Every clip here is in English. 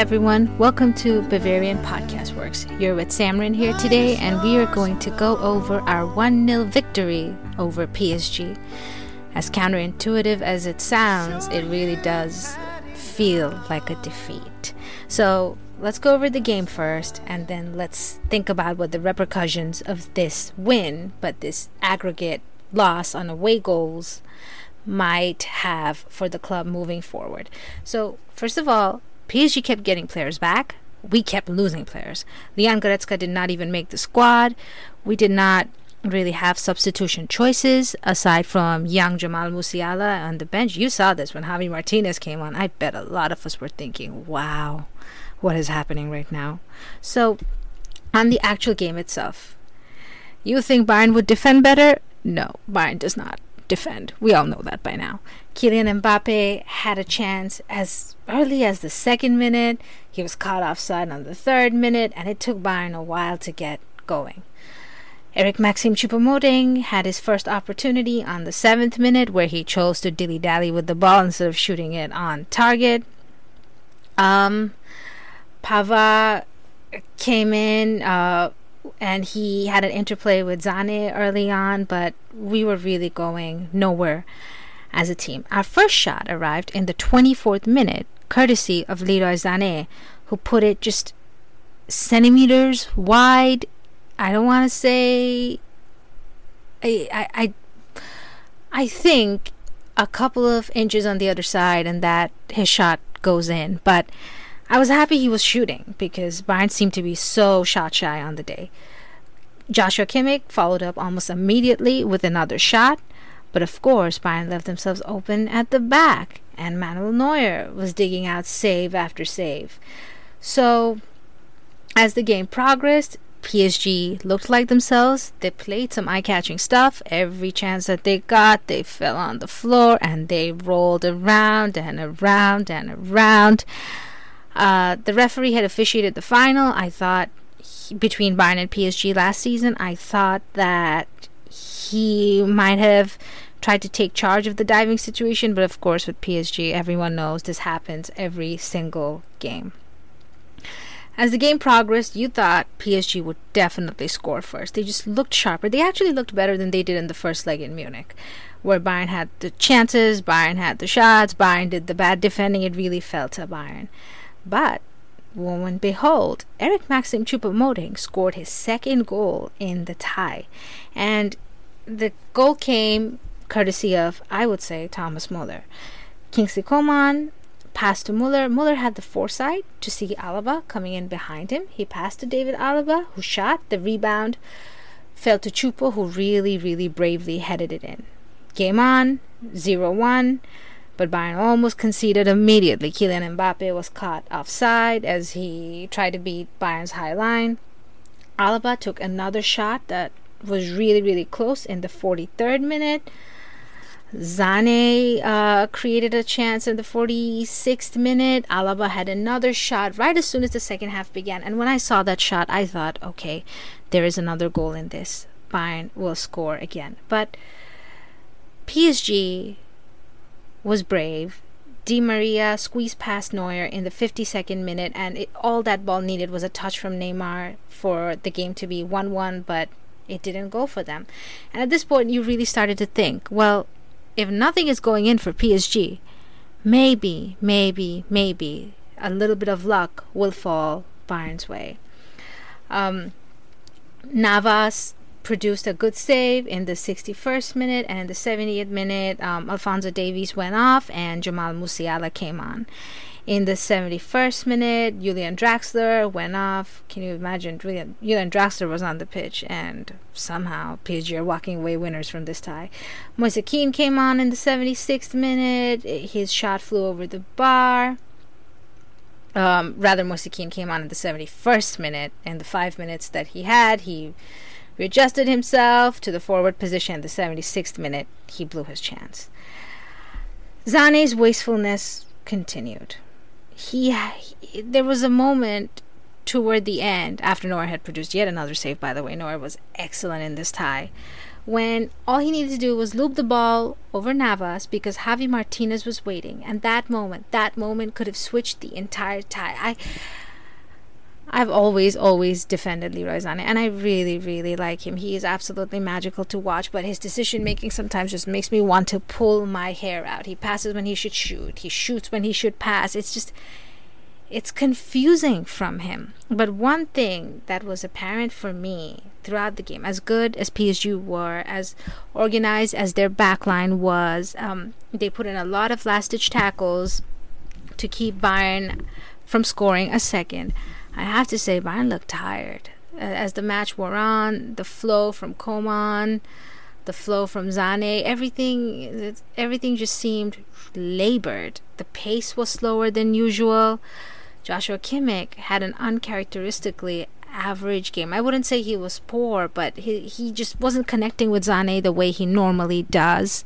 Everyone. Welcome to Bavarian Podcast Works. You're with Samrin here today, and we are going to go over our 1 0 victory over PSG. As counterintuitive as it sounds, it really does feel like a defeat. So let's go over the game first, and then let's think about what the repercussions of this win, but this aggregate loss on away goals, might have for the club moving forward. So, first of all, PSG kept getting players back. We kept losing players. Leon Goretzka did not even make the squad. We did not really have substitution choices aside from young Jamal Musiala on the bench. You saw this when Javi Martinez came on. I bet a lot of us were thinking, wow, what is happening right now? So, on the actual game itself, you think Bayern would defend better? No, Bayern does not defend. We all know that by now. Kylian Mbappe had a chance as early as the second minute. He was caught offside on the third minute, and it took Bayern a while to get going. Eric Maxim Choupo-Moting had his first opportunity on the seventh minute, where he chose to dilly dally with the ball instead of shooting it on target. Um, Pavard came in. Uh, and he had an interplay with Sané early on, but we were really going nowhere as a team. Our first shot arrived in the 24th minute, courtesy of Leroy Sané, who put it just centimeters wide. I don't want to say. I, I, I, I think a couple of inches on the other side, and that his shot goes in. But I was happy he was shooting because Bayern seemed to be so shot shy on the day. Joshua Kimmich followed up almost immediately with another shot, but of course Bayern left themselves open at the back, and Manuel Neuer was digging out save after save. So, as the game progressed, PSG looked like themselves. They played some eye catching stuff. Every chance that they got, they fell on the floor and they rolled around and around and around. Uh, the referee had officiated the final. I thought he, between Bayern and PSG last season, I thought that he might have tried to take charge of the diving situation, but of course, with PSG, everyone knows this happens every single game. As the game progressed, you thought PSG would definitely score first. They just looked sharper. They actually looked better than they did in the first leg in Munich, where Bayern had the chances, Bayern had the shots, Bayern did the bad defending. It really fell to Bayern. But and behold, Eric Maxim Choupo-Moting scored his second goal in the tie. And the goal came courtesy of, I would say, Thomas Muller. Kingsley Coman passed to Muller. Muller had the foresight to see Alaba coming in behind him. He passed to David Alaba, who shot. The rebound fell to Choupo, who really, really bravely headed it in. Game on, 0 1 but Bayern almost conceded immediately. Kylian Mbappe was caught offside as he tried to beat Bayern's high line. Alaba took another shot that was really, really close in the 43rd minute. Sané uh, created a chance in the 46th minute. Alaba had another shot right as soon as the second half began. And when I saw that shot, I thought, okay, there is another goal in this. Bayern will score again. But PSG was brave. Di Maria squeezed past Neuer in the 52nd minute, and it, all that ball needed was a touch from Neymar for the game to be 1 1, but it didn't go for them. And at this point, you really started to think well, if nothing is going in for PSG, maybe, maybe, maybe a little bit of luck will fall Bayern's way. Um, Navas produced a good save in the 61st minute and in the 70th minute um, Alphonso Davies went off and jamal musiala came on. In the 71st minute julian draxler went off. Can you imagine? Julian, julian draxler was on the pitch and somehow psg are walking away winners from this tie. Moise kean came on in the 76th minute. His shot flew over the bar. Um, rather Moise Kean came on in the 71st minute. And the five minutes that he had he readjusted himself to the forward position in the 76th minute. He blew his chance. Sané's wastefulness continued. He, he, there was a moment toward the end after Neuer had produced yet another save. By the way, Neuer was excellent in this tie, when all he needed to do was loop the ball over Navas because Javi Martinez was waiting. And that moment, that moment could have switched the entire tie. I I've always, always defended Leroy Sané, and I really, really like him. He is absolutely magical to watch, but his decision making sometimes just makes me want to pull my hair out. He passes when he should shoot, he shoots when he should pass. It's just, it's confusing from him. But one thing that was apparent for me throughout the game, as good as PSG were, as organized as their backline was, um, they put in a lot of last ditch tackles to keep Bayern from scoring a second. I have to say, Bayern looked tired. As the match wore on, the flow from Coman, the flow from Sané, everything, everything just seemed labored. The pace was slower than usual. Joshua Kimmich had an uncharacteristically average game. I wouldn't say he was poor, but he he just wasn't connecting with Sané the way he normally does.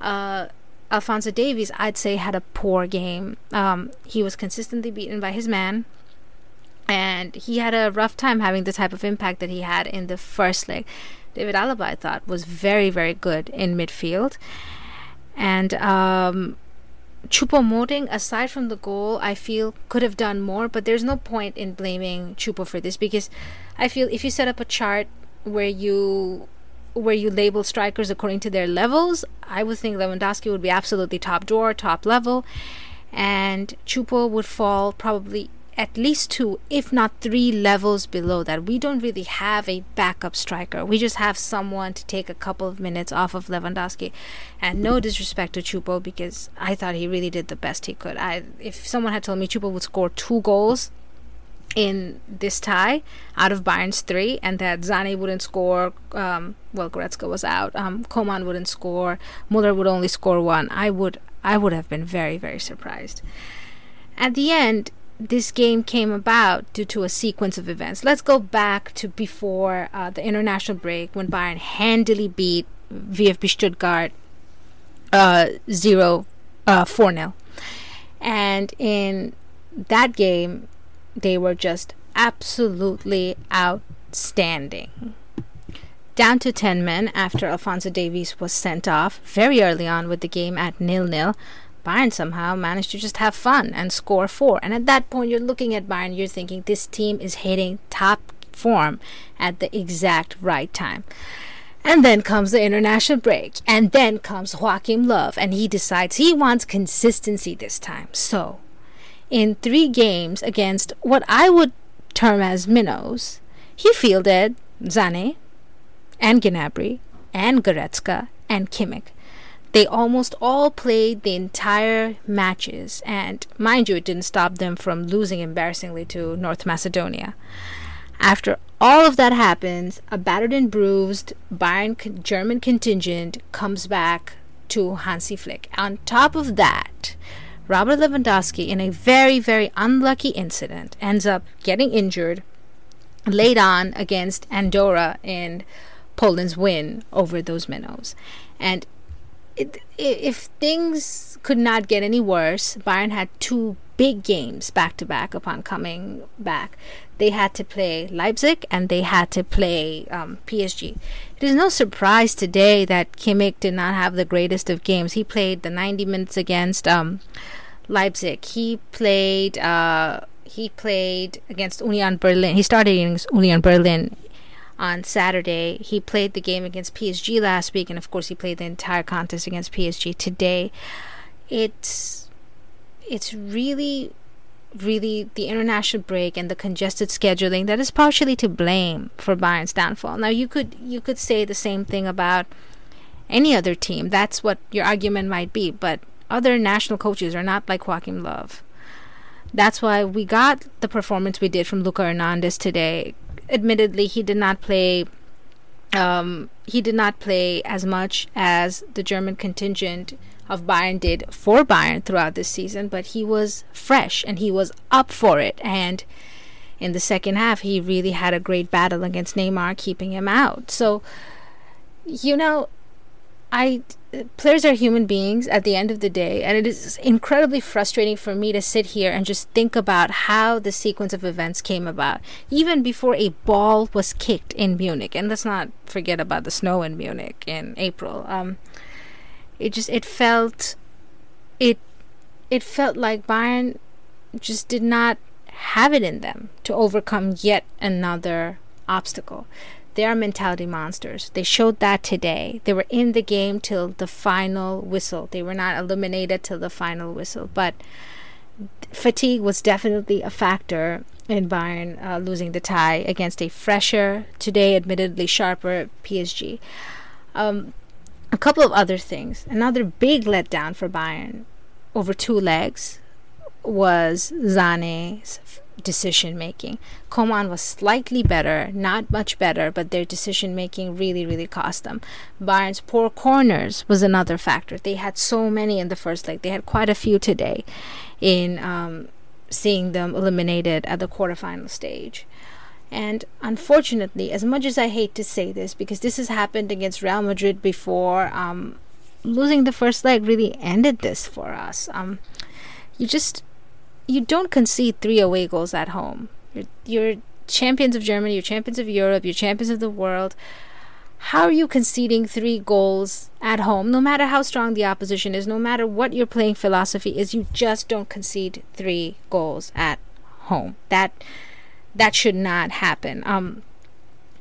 Uh, Alphonso Davies, I'd say, had a poor game. Um, he was consistently beaten by his man and he had a rough time having the type of impact that he had in the first leg. David Alaba, I thought, was very, very good in midfield. And um, Choupo-Moting, aside from the goal, I feel could have done more, but there's no point in blaming Choupo for this because I feel if you set up a chart where you where you label strikers according to their levels, I would think Lewandowski would be absolutely top drawer, top level, and Choupo would fall probably at least two, if not three levels below that. We don't really have a backup striker. We just have someone to take a couple of minutes off of Lewandowski. And no disrespect to Choupo because I thought he really did the best he could. I if someone had told me Choupo would score two goals in this tie out of Bayern's three, and that Sané wouldn't score. Um, well, Goretzka was out. Um, Coman wouldn't score. Muller would only score one. I would, I would have been very, very surprised. At the end, this game came about due to a sequence of events. Let's go back to before uh, the international break when Bayern handily beat VfB Stuttgart uh, 0 uh, 4 0. And in that game, they were just absolutely outstanding. Down to 10 men after Alphonso Davies was sent off very early on with the game at nil nil. Bayern somehow managed to just have fun and score four. And at that point, you're looking at Bayern, you're thinking this team is hitting top form at the exact right time. And then comes the international break. And then comes Joachim Löw. and he decides he wants consistency this time. So, in three games against what I would term as minnows, he fielded Sané and Gnabry and Goretzka and Kimmich. They almost all played the entire matches, and mind you, it didn't stop them from losing embarrassingly to North Macedonia. After all of that happens, a battered and bruised Bayern German contingent comes back to Hansi Flick. On top of that, Robert Lewandowski, in a very, very unlucky incident, ends up getting injured late on against Andorra in Poland's win over those minnows. And it, if things could not get any worse, Bayern had two big games back to back upon coming back. They had to play Leipzig and they had to play um, PSG. It is no surprise today that Kimmich did not have the greatest of games. He played the 90 minutes against um, Leipzig. He played. Uh, he played against Union Berlin. He started against Union Berlin on Saturday. He played the game against PSG last week, and of course, he played the entire contest against PSG today. It's it's really really the international break and the congested scheduling that is partially to blame for Bayern's downfall. Now you could you could say the same thing about any other team. That's what your argument might be, but other national coaches are not like Joachim Löw. That's why we got the performance we did from Luca Hernandez today admittedly, he did not play. Um, he did not play as much as the German contingent of Bayern did for Bayern throughout this season, but he was fresh and he was up for it. And in the second half, he really had a great battle against Neymar, keeping him out. So, you know, I players are human beings at the end of the day, and it is incredibly frustrating for me to sit here and just think about how the sequence of events came about, even before a ball was kicked in Munich. And let's not forget about the snow in Munich in April. Um, it just it felt it it felt like Bayern just did not have it in them to overcome yet another obstacle. They are mentality monsters. They showed that today. They were in the game till the final whistle. They were not eliminated till the final whistle. But fatigue was definitely a factor in Bayern uh, losing the tie against a fresher, today admittedly sharper PSG. Um, a couple of other things. Another big letdown for Bayern over two legs was Sané's decision making. Coman was slightly better, not much better, but their decision making really, really cost them. Bayern's poor corners was another factor. They had so many in the first leg. They had quite a few today in um, seeing them eliminated at the quarterfinal stage. And unfortunately, as much as I hate to say this, because this has happened against Real Madrid before, um, losing the first leg really ended this for us. Um, you just you don't concede three away goals at home. You're, you're champions of Germany, you're champions of Europe, you're champions of the world. How are you conceding three goals at home, no matter how strong the opposition is, no matter what your playing philosophy is? You just don't concede three goals at home. That that should not happen. Um,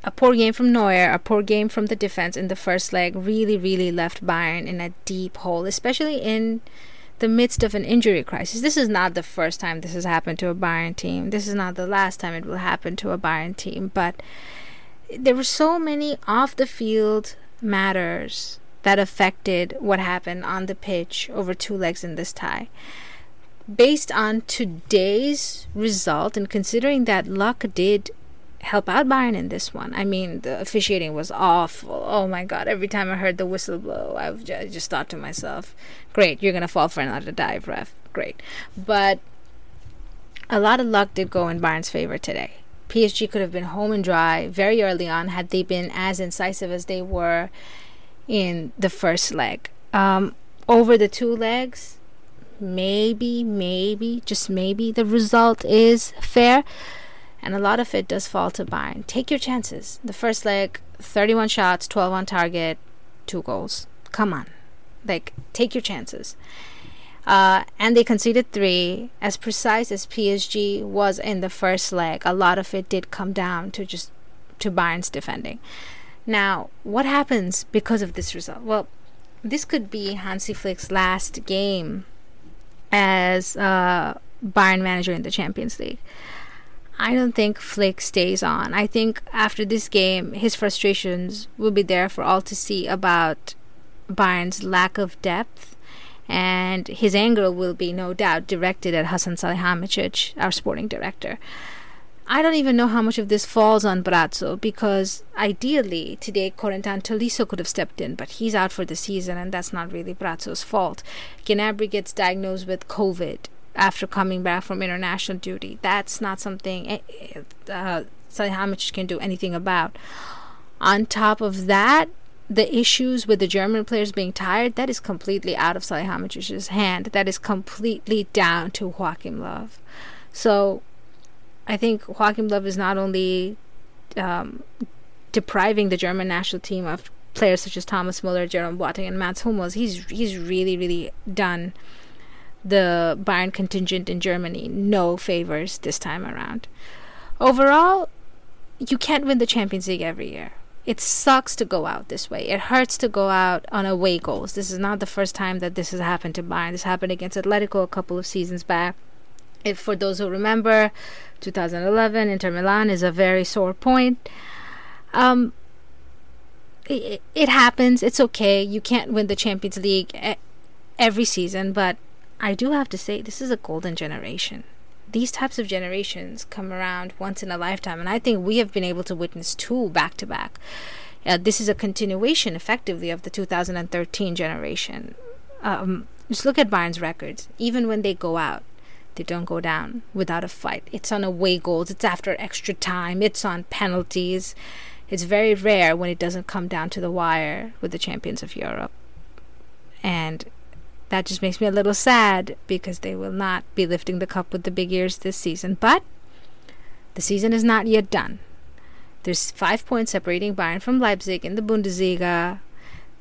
a poor game from Neuer, a poor game from the defense in the first leg really, really left Bayern in a deep hole, especially in the midst of an injury crisis. This is not the first time this has happened to a Bayern team. This is not the last time it will happen to a Bayern team. But there were so many off the field matters that affected what happened on the pitch over two legs in this tie. Based on today's result and considering that luck did help out Bayern in this one. I mean, the officiating was awful. Oh my god! Every time I heard the whistle blow, I just thought to myself, "Great, you're gonna fall for another dive, ref. Great." But a lot of luck did go in Bayern's favor today. PSG could have been home and dry very early on had they been as incisive as they were in the first leg. Um, over the two legs, maybe, maybe, just maybe, the result is fair and a lot of it does fall to Bayern. Take your chances. The first leg, 31 shots, 12 on target, two goals. Come on. Like, take your chances. Uh, and they conceded three. As precise as PSG was in the first leg, a lot of it did come down to just to Bayern's defending. Now, what happens because of this result? Well, this could be Hansi Flick's last game as uh, Bayern manager in the Champions League. I don't think Flick stays on. I think after this game, his frustrations will be there for all to see about Bayern's lack of depth, and his anger will be no doubt directed at Hasan Salihamidzic, our sporting director. I don't even know how much of this falls on Brazzo because ideally today Corentin Tolisso could have stepped in, but he's out for the season and that's not really Brazzo's fault. Gnabry gets diagnosed with COVID after coming back from international duty. That's not something eh, eh, uh, Salihamidzic can do anything about. On top of that, the issues with the German players being tired, that is completely out of Salihamidzic's hand. That is completely down to Joachim Löw. So I think Joachim Löw is not only um, depriving the German national team of players such as Thomas Muller, Jerome Boateng, and Mats Hummels. He's he's really really done the Bayern contingent in Germany no favors this time around. Overall, you can't win the Champions League every year. It sucks to go out this way. It hurts to go out on away goals. This is not the first time that this has happened to Bayern. This happened against Atletico a couple of seasons back. If for those who remember, 2011 Inter Milan is a very sore point. Um, it, it happens. It's okay. You can't win the Champions League every season, but I do have to say, this is a golden generation. These types of generations come around once in a lifetime, and I think we have been able to witness two back to back. This is a continuation, effectively, of the 2013 generation. Um, just look at Bayern's records. Even when they go out, they don't go down without a fight. It's on away goals. It's after extra time. It's on penalties. it's very rare when it doesn't come down to the wire with the champions of Europe. And that just makes me a little sad because they will not be lifting the cup with the big ears this season. But the season is not yet done. There's five points separating Bayern from Leipzig in the Bundesliga.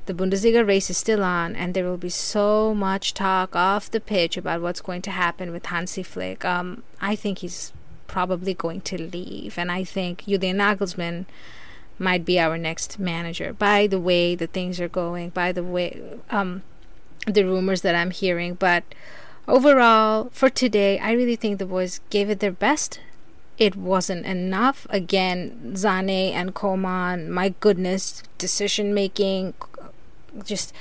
The Bundesliga race is still on, and there will be so much talk off the pitch about what's going to happen with Hansi Flick. Um, I think he's probably going to leave, and I think Julian Nagelsmann might be our next manager. By the way, the things are going. By the way, um, the rumors that I'm hearing, but overall, for today, I really think the boys gave it their best. It wasn't enough. Again, Sané and Coman, my goodness, decision making, just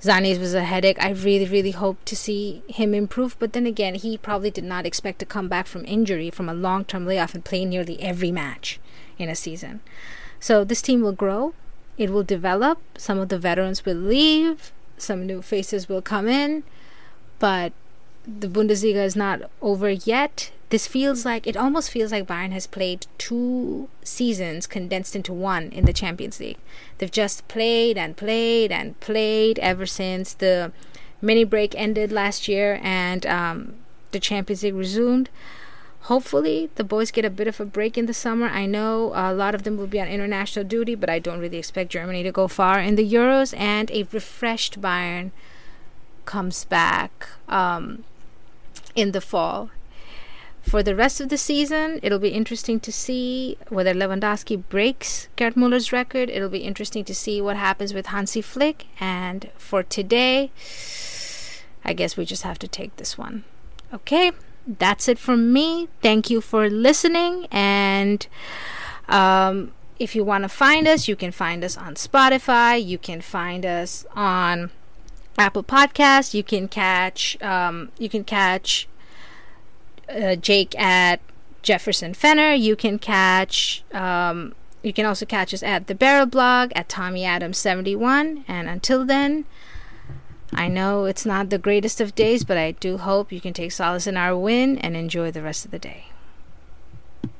Sané's was a headache. I really, really hope to see him improve. But then again, he probably did not expect to come back from injury, from a long term layoff, and play nearly every match in a season. So this team will grow, it will develop. Some of the veterans will leave, some new faces will come in, but the Bundesliga is not over yet. This feels like it almost feels like Bayern has played two seasons condensed into one in the Champions League. They've just played and played and played ever since the mini break ended last year and um, the Champions League resumed. Hopefully, the boys get a bit of a break in the summer. I know a lot of them will be on international duty, but I don't really expect Germany to go far in the Euros. And a refreshed Bayern comes back um, in the fall. For the rest of the season, it'll be interesting to see whether Lewandowski breaks Gerd Muller's record. It'll be interesting to see what happens with Hansi Flick. And for today, I guess we just have to take this one. Okay, that's it from me. Thank you for listening. And um, if you want to find us, you can find us on Spotify. You can find us on Apple Podcasts. You can catch um, you can catch uh, Jake at Jefferson Fenner. You can catch. Um, you can also catch us at the Barrel Blog at Tommy Adams seventy one. And until then, I know it's not the greatest of days, but I do hope you can take solace in our win and enjoy the rest of the day.